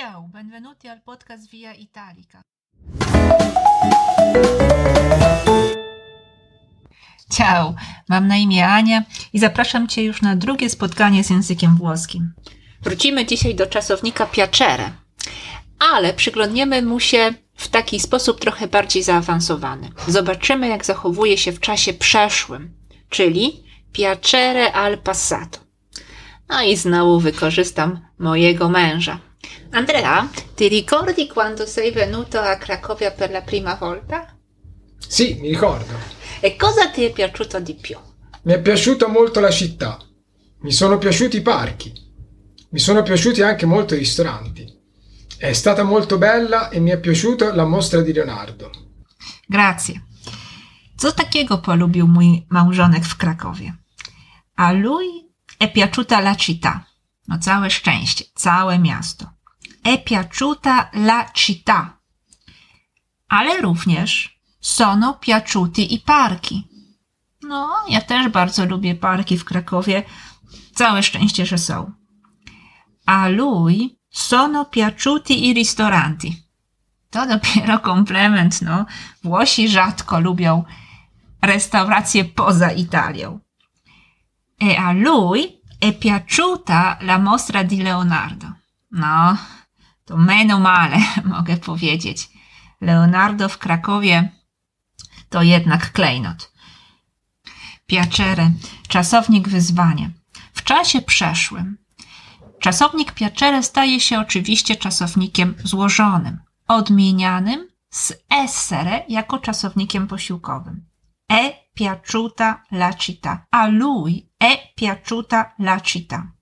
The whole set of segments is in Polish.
Ciao, benvenuti al podcast Via Italica. Ciao, mam na imię Ania i zapraszam Cię już na drugie spotkanie z językiem włoskim. Wrócimy dzisiaj do czasownika piacere, ale przyglądniemy mu się w taki sposób trochę bardziej zaawansowany. Zobaczymy, jak zachowuje się w czasie przeszłym, czyli piacere al passato. No i znowu wykorzystam mojego męża. Andrea, ti ricordi quando sei venuto a Cracovia per la prima volta? Sì, mi ricordo. E cosa ti è piaciuto di più? Mi è piaciuta molto la città. Mi sono piaciuti i parchi. Mi sono piaciuti anche molto i ristoranti. È stata molto bella e mi è piaciuta la mostra di Leonardo. Grazie. Co takiego polubił mój małżonek w Krakowie? A lui è piaciuta la città. No całe szczęście, całe miasto. È piaciuta la città. Ale również sono piaciuti i parki. No, ja też bardzo lubię parki w Krakowie. Całe szczęście, że są. A lui sono piaciuti i ristoranti. To dopiero komplement, no. Włosi rzadko lubią restauracje poza Italią. E a lui è piaciuta la mostra di Leonardo. No, to meno male, mogę powiedzieć. Leonardo w Krakowie to jednak klejnot. Piacere, czasownik wyzwania. W czasie przeszłym czasownik piacere staje się oczywiście czasownikiem złożonym, odmienianym z essere jako czasownikiem posiłkowym. È piaciuta la città. A lui è piaciuta la città.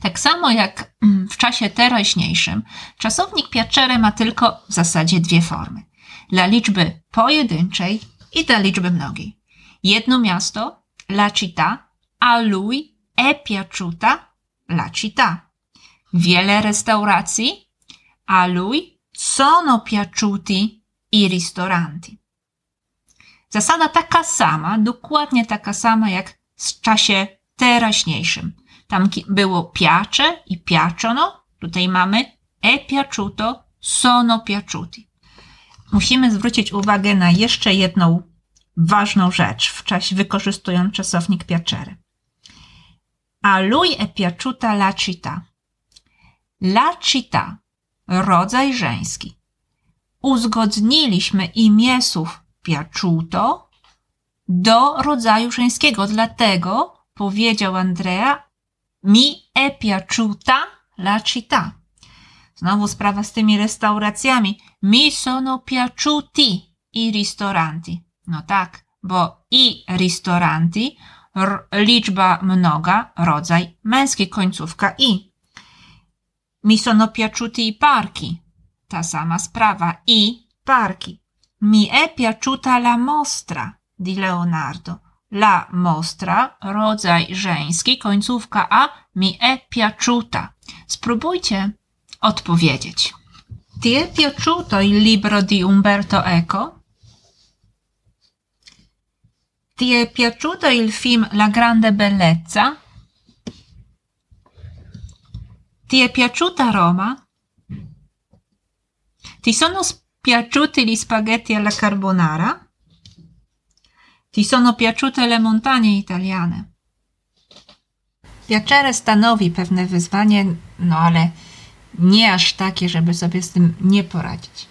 Tak samo jak mm, w czasie teraźniejszym, czasownik piacere ma tylko w zasadzie dwie formy. Dla liczby pojedynczej i dla liczby mnogiej. Jedno miasto, la città, a lui è piaciuta la città. Wiele restauracji, a lui sono piaciuti i ristoranti. Zasada taka sama, dokładnie taka sama jak w czasie teraźniejszym. Tam było piace i piacciono, tutaj mamy è piaciuto, sono piaciuti. Musimy zwrócić uwagę na jeszcze jedną ważną rzecz w czasie wykorzystując czasownik piacere. A lui è piaciuta la città. La città, rodzaj żeński. Uzgodniliśmy imię słów piaciuto do rodzaju żeńskiego. Dlatego powiedział Andrea mi è piaciuta la città. Znowu sprawa z tymi restauracjami. Mi sono piaciuti i ristoranti. No tak, bo i ristoranti, r- liczba mnoga, rodzaj męski, końcówka i. Mi sono piaciuti i parchi. Ta sama sprawa. I parchi. Mi è piaciuta la mostra di Leonardo. La mostra, rodzaj żeński, końcówka a, mi è piaciuta. Spróbujcie odpowiedzieć. Ti è piaciuto il libro di Umberto Eco? Ti è piaciuto il film La grande bellezza? Ti è piaciuta Roma? Ti sono piaciuti gli spaghetti alla carbonara? Ti sono piaciute le montagne italiane? Piacere stanowi pewne wyzwanie, no ale nie aż takie, żeby sobie z tym nie poradzić.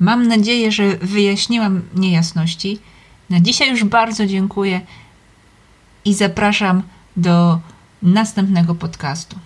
Mam nadzieję, że wyjaśniłam niejasności. Na dzisiaj już bardzo dziękuję i zapraszam do następnego podcastu.